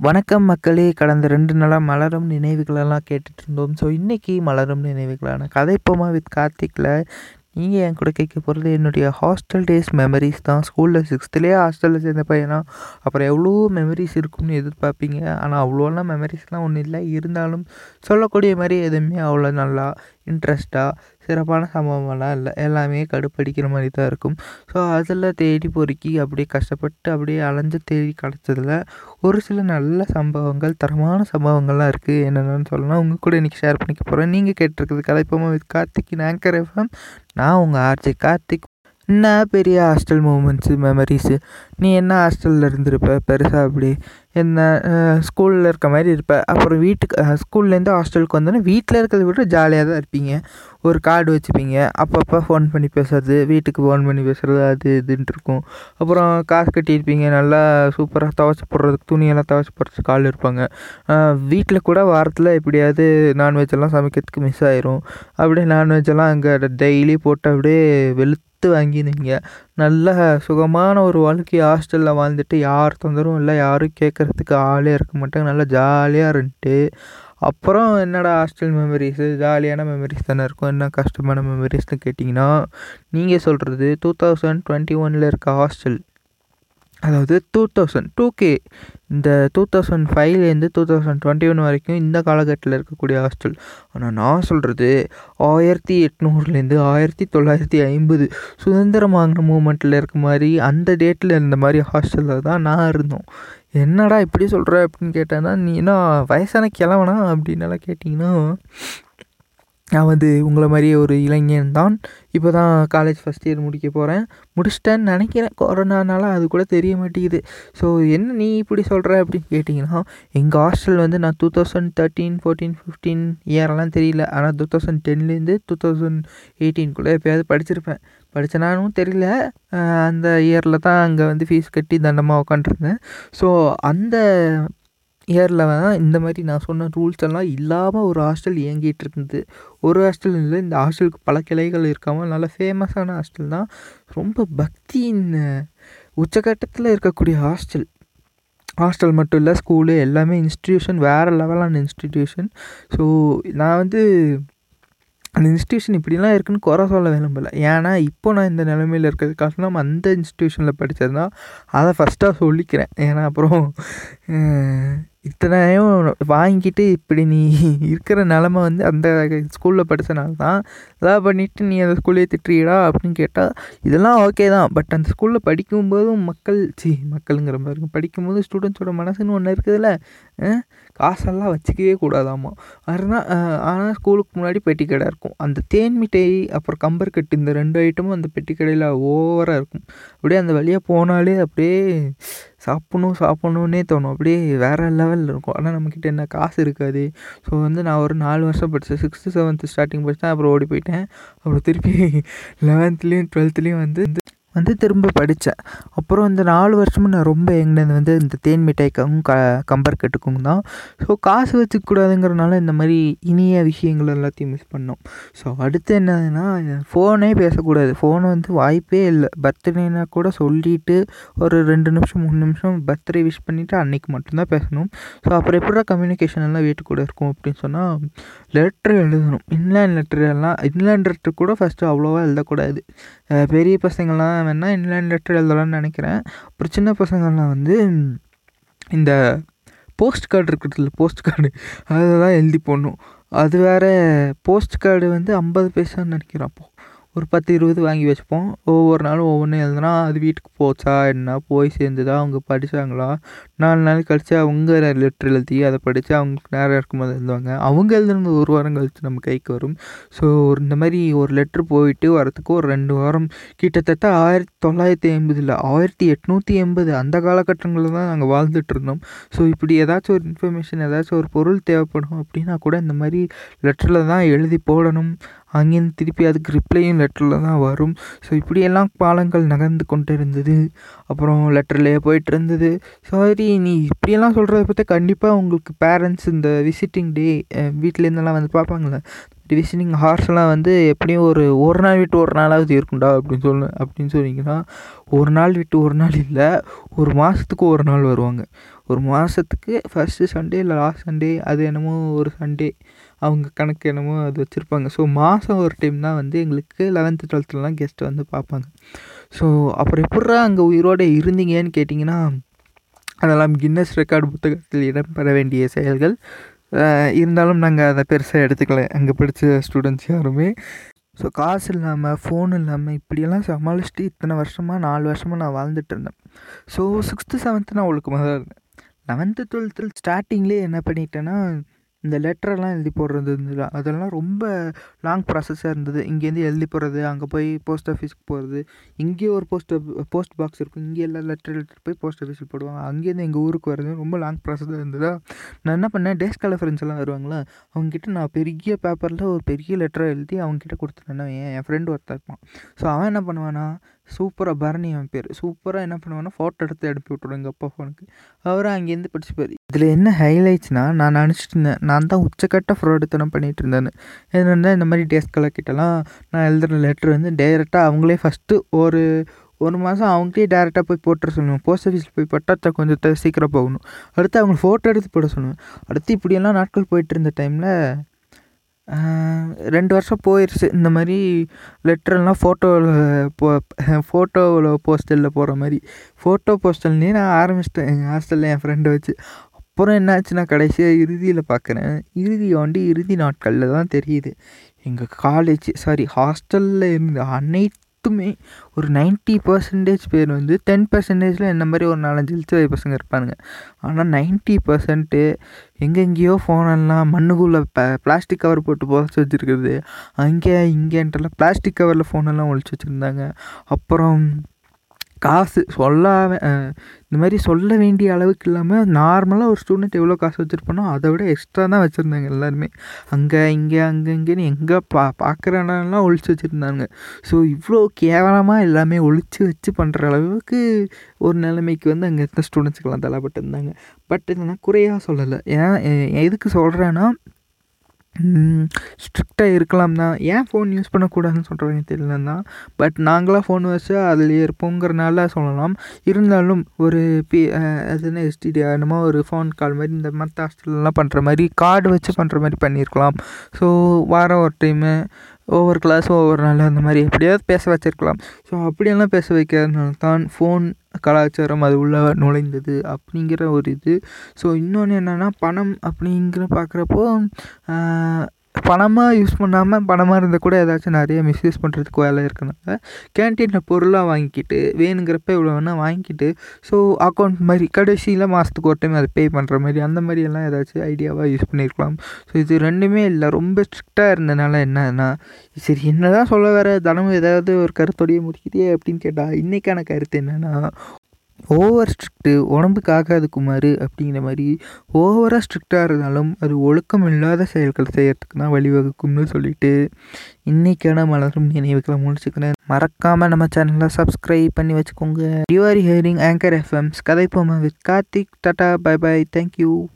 வணக்கம் மக்களே. கடந்த ரெண்டு நாளாக மலரும் நினைவுகளெல்லாம் கேட்டுட்டு இருந்தோம் ஸோ இன்றைக்கி மலரும் நினைவுகளான கதைப்போமா வித் கார்த்திக்கில் நீங்கள் என் கூட கேட்க போகிறது என்னுடைய ஹாஸ்டல் டேஸ் மெமரிஸ் தான். ஸ்கூலில் சிக்ஸ்த்துலேயே ஹாஸ்டலில் சேர்ந்த பையனா? அப்புறம் எவ்வளோ மெமரிஸ் இருக்கும்னு எதிர்பார்ப்பீங்க? ஆனால் அவ்வளோலாம் மெமரிஸ்லாம் ஒன்றும் இல்லை. இருந்தாலும் சொல்லக்கூடிய மாதிரி எதுவுமே அவ்வளோ நல்லா இன்ட்ரெஸ்ட்டாக சிறப்பான சம்பவமெல்லாம் இல்லை எல்லாமே கடுப்படிக்கிற மாதிரி தான் இருக்கும். ஸோ அதில் தேடி பொறுக்கி அப்படியே கஷ்டப்பட்டு அப்படியே அலைஞ்சு தேடி கிடச்சதில் ஒரு சில நல்ல சம்பவங்கள் தரமான சம்பவங்கள்லாம் இருக்குது என்னென்னு சொல்லலாம் உங்கள் கூட இன்றைக்கி ஷேர் பண்ணிக்க போகிறேன் நீங்கள் கேட்டிருக்கிறது கலைப்போமா வித் கார்த்திக் ஆங்கர் எஃப்எம் நான் உங்கள் ஆர்ஜே கார்த்திக். என்ன பெரிய ஹாஸ்டல் மூமெண்ட்ஸு மெமரிஸு நீ என்ன ஹாஸ்டலில் இருந்திருப்ப? பெருசாக அப்படி. என்ன ஸ்கூலில் இருக்க மாதிரி இருப்ப. அப்புறம் வீட்டுக்கு ஸ்கூல்லேருந்து ஹாஸ்டலுக்கு வந்தோடனே வீட்டில் இருக்கிறத விட ஜாலியாக தான் இருப்பீங்க. ஒரு கார்டு வச்சுப்பீங்க. அப்பப்போ ஃபோன் பண்ணி பேசுறது வீட்டுக்கு ஃபோன் பண்ணி பேசுகிறது அது இதுன்ட்டு இருக்கும். அப்புறம் காசு கட்டியிருப்பீங்க. நல்லா சூப்பராக துவச்சி போடுறதுக்கு துணியெல்லாம் துவச்சி போடுறதுக்கு ஆள் இருப்பாங்க. வீட்டில் கூட வாரத்தில் எப்படியாவது நான்வெஜ்ஜெல்லாம் சமைக்கிறதுக்கு மிஸ் ஆயிரும். அப்படியே நான்வெஜ்ஜெல்லாம் அங்கே டெய்லி போட்டு அப்படியே வெளுத்து வாங்கினீங்க. நல்ல சுகமான ஒரு வாழ்க்கை ஹாஸ்டலில் வாழ்ந்துட்டு யார் தொந்தரவும் இல்லை யாரும் கேட்குறதுக்கு ஆளே இருக்க மாட்டாங்க. நல்லா ஜாலியாக இருந்துட்டு அப்புறம் என்னடா ஹாஸ்டல் மெமரிஸு ஜாலியான மெமரிஸ் தானே இருக்கும். என்ன கஷ்டமான மெமரிஸ்னு கேட்டிங்கன்னா நீங்கள் சொல்கிறது டூ தௌசண்ட் டுவெண்ட்டி ஒனில் இருக்க ஹாஸ்டல் அதாவது டூ தௌசண்ட் டூ கே இந்த டூ தௌசண்ட் ஃபைவ்லேருந்து டூ தௌசண்ட் டுவெண்ட்டி ஒன் வரைக்கும் இந்த காலகட்டத்தில் இருக்கக்கூடிய ஹாஸ்டல் ஆனால் நான் சொல்கிறது ஆயிரத்தி எட்நூறுலேருந்து ஆயிரத்தி தொள்ளாயிரத்தி ஐம்பது சுதந்திரம் வாங்கின மூமெண்ட்டில் இருக்க மாதிரி அந்த டேட்டில் இருந்த மாதிரி ஹாஸ்டலில் தான் நான் இருந்தோம். என்னடா இப்படி சொல்கிற அப்படின்னு கேட்டேன்னா நீ என்ன வயசான கிழவனா அப்படின்னலாம் கேட்டிங்கன்னா நான் வந்து உங்களை மாதிரியே ஒரு இளைஞன் தான். இப்போ தான் காலேஜ் ஃபஸ்ட் இயர் முடிக்க போகிறேன் முடிச்சிட்டேன்னு நினைக்கிறேன். கொரோனானால அது கூட தெரிய மாட்டேங்குது. ஸோ என்ன நீ இப்படி சொல்கிற அப்படின்னு கேட்டிங்கன்னா எங்கள் ஹாஸ்டல் வந்து நான் two thousand thirteen fourteen fifteen இயரெல்லாம் தெரியல. ஆனால் டூ தௌசண்ட் டென்லேருந்து டூ தௌசண்ட் எயிட்டீன்குள்ளே எப்போயாவது படிச்சிருப்பேன். படித்தனானும் தெரியல. அந்த இயரில் தான் அங்கே வந்து ஃபீஸ் கட்டி தண்டமாக உட்காண்ட்ருந்தேன் ஸோ அந்த இயரில் தான் இந்த மாதிரி நான் சொன்ன ரூல்ஸ் எல்லாம் இல்லாமல் ஒரு ஹாஸ்டல் இயங்கிட்டு இருந்தது. ஒரு ஹாஸ்டல் இல்லை இந்த ஹாஸ்டலுக்கு பல கிளைகள் இருக்காமல் நல்ல ஃபேமஸான ஹாஸ்டல் தான். ரொம்ப பக்தியின் உச்சகட்டத்தில் இருக்கக்கூடிய ஹாஸ்டல் ஹாஸ்டல் மட்டும் இல்லை ஸ்கூலு எல்லாமே இன்ஸ்டிடியூஷன் வேறு லெவலான இன்ஸ்டிடியூஷன் ஸோ நான் வந்து அந்த இன்ஸ்டியூஷன் இப்படிலாம் இருக்குன்னு குறை சொல்ல விரும்பலை. ஏன்னா இப்போ நான் இந்த நிலமையில் இருக்கிறது காரணம் அந்த இன்ஸ்டியூஷனில் படித்தது தான் அதை ஃபஸ்ட்டாக சொல்லிக்கிறேன். ஏன்னா அப்புறம் இத்தனையும் வாங்கிட்டு இப்படி நீ இருக்கிற நிலமை வந்து அந்த ஸ்கூலில் படித்தனால தான் இதெல்லாம் பண்ணிவிட்டு நீ அந்த ஸ்கூல்லேயே திட்டுறீடா அப்படின்னு கேட்டால் இதெல்லாம் ஓகே தான். பட் அந்த ஸ்கூலில் படிக்கும்போதும் மக்கள் சி மக்களுங்கிற மாதிரி இருக்கும். படிக்கும்போது ஸ்டூடெண்ட்ஸோட மனசுன்னு ஒன்று இருக்குதுல்ல? காசெல்லாம் வச்சுக்கவே கூடாதாம்மா அதனால் ஆனால் ஸ்கூலுக்கு முன்னாடி பெட்டி கடை இருக்கும். அந்த தேன் மிட்டாய் அப்புறம் கம்பர்கட்டு இந்த ரெண்டு ஐட்டமும் அந்த பெட்டி கடையில் ஓவராக இருக்கும். அப்படியே அந்த வழியாக போனாலே அப்படியே சாப்பிட்ணும் சாப்பிட்ணுன்னே தோணும். அப்படியே வேறு லெவலில் இருக்கும். ஆனால் நம்மக்கிட்ட என்ன காசு இருக்காது. ஸோ வந்து நான் ஒரு நாலு வருஷம் படித்தேன் சிக்ஸ்த்து செவன்த்து ஸ்டார்டிங் படித்தேன் அப்புறம் ஓடி போயிட்டேன். அப்புறம் திருப்பி லெவன்த்துலேயும் டுவெல்த்துலேயும் வந்து வந்து திரும்ப படித்தேன் அப்புறம் இந்த நாலு வருஷமும் நான் ரொம்ப எங்கினது வந்து இந்த தேன் மிட்டாய்க்கும் க கம்பர் கட்டுக்கும் தான். ஸோ காசு வச்சுக்கூடாதுங்கிறனால இந்த மாதிரி இனிய விஷயங்கள் எல்லாத்தையும் மிஸ் பண்ணோம். ஸோ அடுத்து என்னதுன்னா ஃபோனே பேசக்கூடாது. ஃபோன் வந்து வாய்ப்பே இல்லை. பர்த்டேனா கூட சொல்லிவிட்டு ஒரு ரெண்டு நிமிஷம் மூணு நிமிஷம் பர்த்டே விஷ் பண்ணிவிட்டு அன்றைக்கி மட்டும்தான் பேசணும். ஸோ அப்புறம் எப்படா கம்யூனிகேஷன் எல்லாம் வீட்டு கூட இருக்கும் அப்படின்னு சொன்னால் லெட்ரு எழுதணும். இன்லேண்ட் லெட்ரு எல்லாம் இன்லேண்ட் லெட்ரு கூட ஃபஸ்ட்டு அவ்வளோவா எழுதக்கூடாது. பெரிய பசங்கள்லாம் வேணால் இன்லைன் லெட்டர் எழுதலாம்னு நினைக்கிறேன். அப்புறம் சின்ன பசங்கள்லாம் வந்து இந்த போஸ்ட் கார்டு இருக்கிறதுல போஸ்ட் கார்டு அதை தான் எழுதி போடணும். அது வேறு போஸ்ட் கார்டு வந்து ஐம்பது பைசான்னு நினைக்கிறேன் அப்போது ஒரு பத்து இருபது வாங்கி வச்சுப்போம். ஒவ்வொரு நாளும் ஒவ்வொன்றும் எழுதுனா அது வீட்டுக்கு போச்சா என்ன போய் சேர்ந்துதா அவங்க படித்தாங்களா நாலு நாள் கழித்து அவங்க லெட்ரு எழுதி அதை படித்து அவங்களுக்கு நேரம் இருக்கும்போது எழுதுவாங்க. அவங்க எழுதுனது ஒரு வாரம் கழித்து நம்ம கைக்கு வரும். ஸோ இந்த மாதிரி ஒரு லெட்ரு போயிட்டு வரத்துக்கு ஒரு ரெண்டு வாரம் கிட்டத்தட்ட ஆயிரத்தி தொள்ளாயிரத்தி ஐம்பதில் ஆயிரத்தி எட்நூற்றி எண்பது அந்த காலகட்டங்களில் தான் நாங்கள் வாழ்ந்துட்டு இருந்தோம். ஸோ இப்படி ஏதாச்சும் ஒரு இன்ஃபர்மேஷன் ஏதாச்சும் ஒரு பொருள் தேவைப்படும் அப்படின்னா கூட இந்த மாதிரி லெட்டரில் தான் எழுதி போடணும். அங்கேருந்து திருப்பி அதுக்கு ரிப்ளையும் லெட்டரில் தான் வரும். ஸோ இப்படியெல்லாம் காலங்கள் நகர்ந்து கொண்டு இருந்தது அப்புறம் லெட்டர்லேயே போயிட்டு இருந்தது சாரி நீ இப்படியெல்லாம் சொல்கிறத பற்றி கண்டிப்பாக உங்களுக்கு பேரண்ட்ஸ் இந்த விசிட்டிங் டே வீட்டிலேருந்தெல்லாம் வந்து பார்ப்பாங்களே விசிட்டிங் ஹார்ஸ்லாம் வந்து எப்படியும் ஒரு ஒரு நாள் விட்டு ஒரு நாளாவது இருக்கும்டா அப்படின்னு சொல்லு அப்படின்னு சொன்னீங்கன்னா ஒரு நாள் விட்டு ஒரு நாள் இல்லை ஒரு மாதத்துக்கு ஒரு நாள் வருவாங்க. ஒரு மாதத்துக்கு ஃபஸ்ட்டு சண்டே இல்லை லாஸ்ட் சண்டே அது என்னமோ ஒரு சண்டே அவங்க கணக்கு என்னமோ அது வச்சுருப்பாங்க. ஸோ மாதம் ஒரு டைம் தான் வந்து எங்களுக்கு லெவன்த்து டுவெல்த்துலலாம் கெஸ்ட்டு வந்து பார்ப்பாங்க. ஸோ அப்புறம் எப்பட்றா அங்கே உயிரோடு இருந்தீங்கன்னு கேட்டிங்கன்னா அதெல்லாம் கின்னஸ் ரெக்கார்டு புத்தகத்தில் இடம்பெற வேண்டிய செயல்கள். இருந்தாலும் நாங்கள் அதை பெருசாக எடுத்துக்கல. அங்கே படித்த ஸ்டூடெண்ட்ஸ் யாருமே. ஸோ காசு இல்லாமல் ஃபோன் இல்லாமல் இப்படியெல்லாம் சமாளிச்சுட்டு இத்தனை வருஷமாக நாலு வருஷமாக நான் வாழ்ந்துட்டு இருந்தேன். ஸோ சிக்ஸ்த்து செவன்த்து நான் ஒழுக்கமாக தான் இருந்தேன். லெவன்த்து டுவெல்த்தில் ஸ்டார்டிங்லேயே என்ன பண்ணிட்டேன்னா இந்த லெட்டரெல்லாம் எழுதி போடுறது இருந்தது அதெல்லாம் ரொம்ப லாங் ப்ராசஸாக இருந்தது. இங்கேருந்து எழுதி போடுறது அங்கே போய் போஸ்ட் ஆஃபீஸ்க்கு போகிறது இங்கேயே ஒரு போஸ்ட் போஸ்ட் பாக்ஸ் இருக்கும். இங்கே எல்லாம் லெட்டர் எடுத்துகிட்டு போய் போஸ்ட் ஆஃபீஸில் போடுவாங்க. அங்கேருந்து எங்கள் ஊருக்கு வரது ரொம்ப லாங் ப்ராசஸாக இருந்ததா. நான் என்ன பண்ணேன் டேஸ் கால ஃப்ரெண்ட்ஸ் எல்லாம் வருவாங்களா அவங்ககிட்ட நான் பெரிய பேப்பரில் ஒரு பெரிய லெட்டரை எழுதி அவங்ககிட்ட கொடுத்துட்டேன்னா என் என் ஃப்ரெண்டு ஒருத்தர் இருப்பான். ஸோ அவன் என்ன பண்ணுவானா சூப்பராக பரணி அவன் பேர். சூப்பராக என்ன பண்ணுவானா ஃபோட்டோ எடுத்து அனுப்பி விட்ருவோம் எங்கள் அப்பா ஃபோனுக்கு அவரும் அங்கேருந்து படிச்சுப்பார். இதில் என்ன ஹைலைட்ஸ்னால் நான் நினச்சிட்டு இருந்தேன் நான் தான் உச்சக்கட்ட ஃப்ராடுத்தனம் பண்ணிகிட்டு இருந்தேன்னு. என்னென்னா இந்த மாதிரி டேஸ் கிட்டலாம் நான் எழுதுகிற லெட்ரு வந்து டைரெக்டாக அவங்களே ஃபஸ்ட்டு ஒரு ஒரு மாதம் அவங்களே டேரெக்டாக போய் போட்டுற சொல்லுவேன் போஸ்ட் ஆஃபீஸில் போய் பட்டா கொஞ்சம் சீக்கிரம் போகணும். அடுத்து அவங்க ஃபோட்டோ எடுத்து போட சொல்லுவேன் அடுத்து இப்படியெல்லாம் நாட்கள் போயிட்டு இருந்த டைமில் ரெண்டு வருஷம் போயிடுச்சு இந்த மாதிரி லெட்டரெல்லாம் ஃபோட்டோவில் போ ஃபோட்டோவில் போஸ்டலில் போடுற மாதிரி. ஃபோட்டோ போஸ்டல்னே நான் ஆரம்பிச்சிட்டேன். எங்கள் ஹாஸ்டலில் என் ஃப்ரெண்டை வச்சு. அப்புறம் என்னாச்சுன்னா கடைசியாக இறுதியில் பார்க்குறேன் இறுதி ஆண்டு இறுதி நாட்களில் தான் தெரியுது. எங்கள் காலேஜ் சாரி ஹாஸ்டலில் இருந்த அனைத்துமே ஒரு நைன்ட்டி பர்சன்டேஜ் பேர் வந்து டென் பர்சன்டேஜில் என்ன மாதிரி ஒரு நாலஞ்சு இழுத்து பசங்க இருப்பானுங்க. ஆனால் நைன்ட்டி பர்சன்ட்டு எங்கெங்கேயோ ஃபோனெல்லாம் மண்ணுக்குள்ளே ப பிளாஸ்டிக் கவர் போட்டு புதைச்சி வச்சுருக்குறது. அங்கே இங்கேன்ட்டெல்லாம் பிளாஸ்டிக் கவரில் ஃபோனெல்லாம் ஒழிச்சு வச்சுருந்தாங்க. அப்புறம் காசு சொல்லாம இந்த மாதிரி சொல்ல வேண்டிய அளவுக்கு இல்லாமல் நார்மலாக ஒரு ஸ்டூடெண்ட் எவ்வளோ காசு வச்சுருப்பானோ அதை விட எக்ஸ்ட்ரா தான் வச்சுருந்தாங்க எல்லாருமே. அங்கே இங்கே அங்கே இங்கேன்னு எங்கே பா பார்க்குற இடம்லாம் ஒழிச்சு வச்சுருந்தாங்க. ஸோ இவ்வளோ கேவலமாக எல்லாமே ஒழிச்சு வச்சு பண்ணுற அளவுக்கு ஒரு நிலைமைக்கு வந்து அங்கே இருந்த ஸ்டூடெண்ட்ஸுக்கெல்லாம் தள்ளப்பட்டிருந்தாங்க. பட் இதை நான் குறையாக சொல்லலை. ஏன் எதுக்கு சொல்கிறேன்னா ஸ்ட்ரிக்டாக இருக்கலாம் தான். ஏன் ஃபோன் யூஸ் பண்ணக்கூடாதுன்னு சொல்கிறவங்க தெரியல தான். பட் நாங்களாம் ஃபோன் வச்சு அதுலேயே இருப்போங்கிறனால சொல்லலாம். இருந்தாலும் ஒரு பி அது என்ன எஸ்டிடி என்னமோ ஒரு ஃபோன் கால் மாதிரி இந்த மற்ற ஹாஸ்டல்லாம் பண்ணுற மாதிரி கார்டு வச்சு பண்ணுற மாதிரி பண்ணியிருக்கலாம் ஸோ வாரம் ஒரு டைமு ஒவ்வொரு கிளாஸும் ஒவ்வொரு நாள் அந்த மாதிரி எப்படியாவது பேச வச்சுருக்கலாம். ஸோ அப்படியெல்லாம் பேச வைக்கிறதுனால தான் ஃபோன் கலாச்சாரம் அது உள்ளே நுழைந்தது அப்படிங்கிற ஒரு இது. ஸோ இன்னொன்று என்னென்னா பணம் அப்படிங்கிற பார்க்குறப்போ பணமாக யூஸ் பண்ணாமல் பணமாக இருந்தால் கூட ஏதாச்சும் நிறைய மிஸ்யூஸ் பண்ணுறதுக்கு வேலை இருக்கனால கேன்டீனில் பொருளாக வாங்கிக்கிட்டு வேணுங்கிறப்ப இவ்வளோ வேணால் வாங்கிக்கிட்டு ஸோ அக்கௌண்ட் மாதிரி கடைசியில் மாதத்துக்கு ஒரு டைம் அதை பே பண்ணுற மாதிரி அந்த மாதிரி எல்லாம் ஏதாச்சும் ஐடியாவாக யூஸ் பண்ணியிருக்கலாம் ஸோ இது ரெண்டுமே இல்லை ரொம்ப ஸ்ட்ரிக்டாக இருந்தனால என்னன்னா சரி என்ன தான் சொல்ல வர தினமும் ஏதாவது ஒரு கருத்தோடைய முடிக்கிட்டே அப்படின்னு கேட்டால் இன்றைக்கான கருத்து என்னென்னா ஓவர் ஸ்ட்ரிக்ட்டு உடம்புக்கு ஆகாது குமார் அப்படிங்கிற மாதிரி ஓவராக ஸ்ட்ரிக்டாக இருந்தாலும் அது ஒழுக்கம் இல்லாத செயல்கள் செய்கிறதுக்கு தான் வழிவகுக்கும்னு சொல்லிட்டு இன்றைக்கான மலரும் நினைவுகளை முடிச்சுக்கிறேன். மறக்காமல் நம்ம சேனலை சப்ஸ்கிரைப் பண்ணி வச்சுக்கோங்க. யூஆர் ஹியரிங் ஆங்கர் எஃப்எம்ஸ் கதைப்போமா with Karthik. Tata bye bye thank you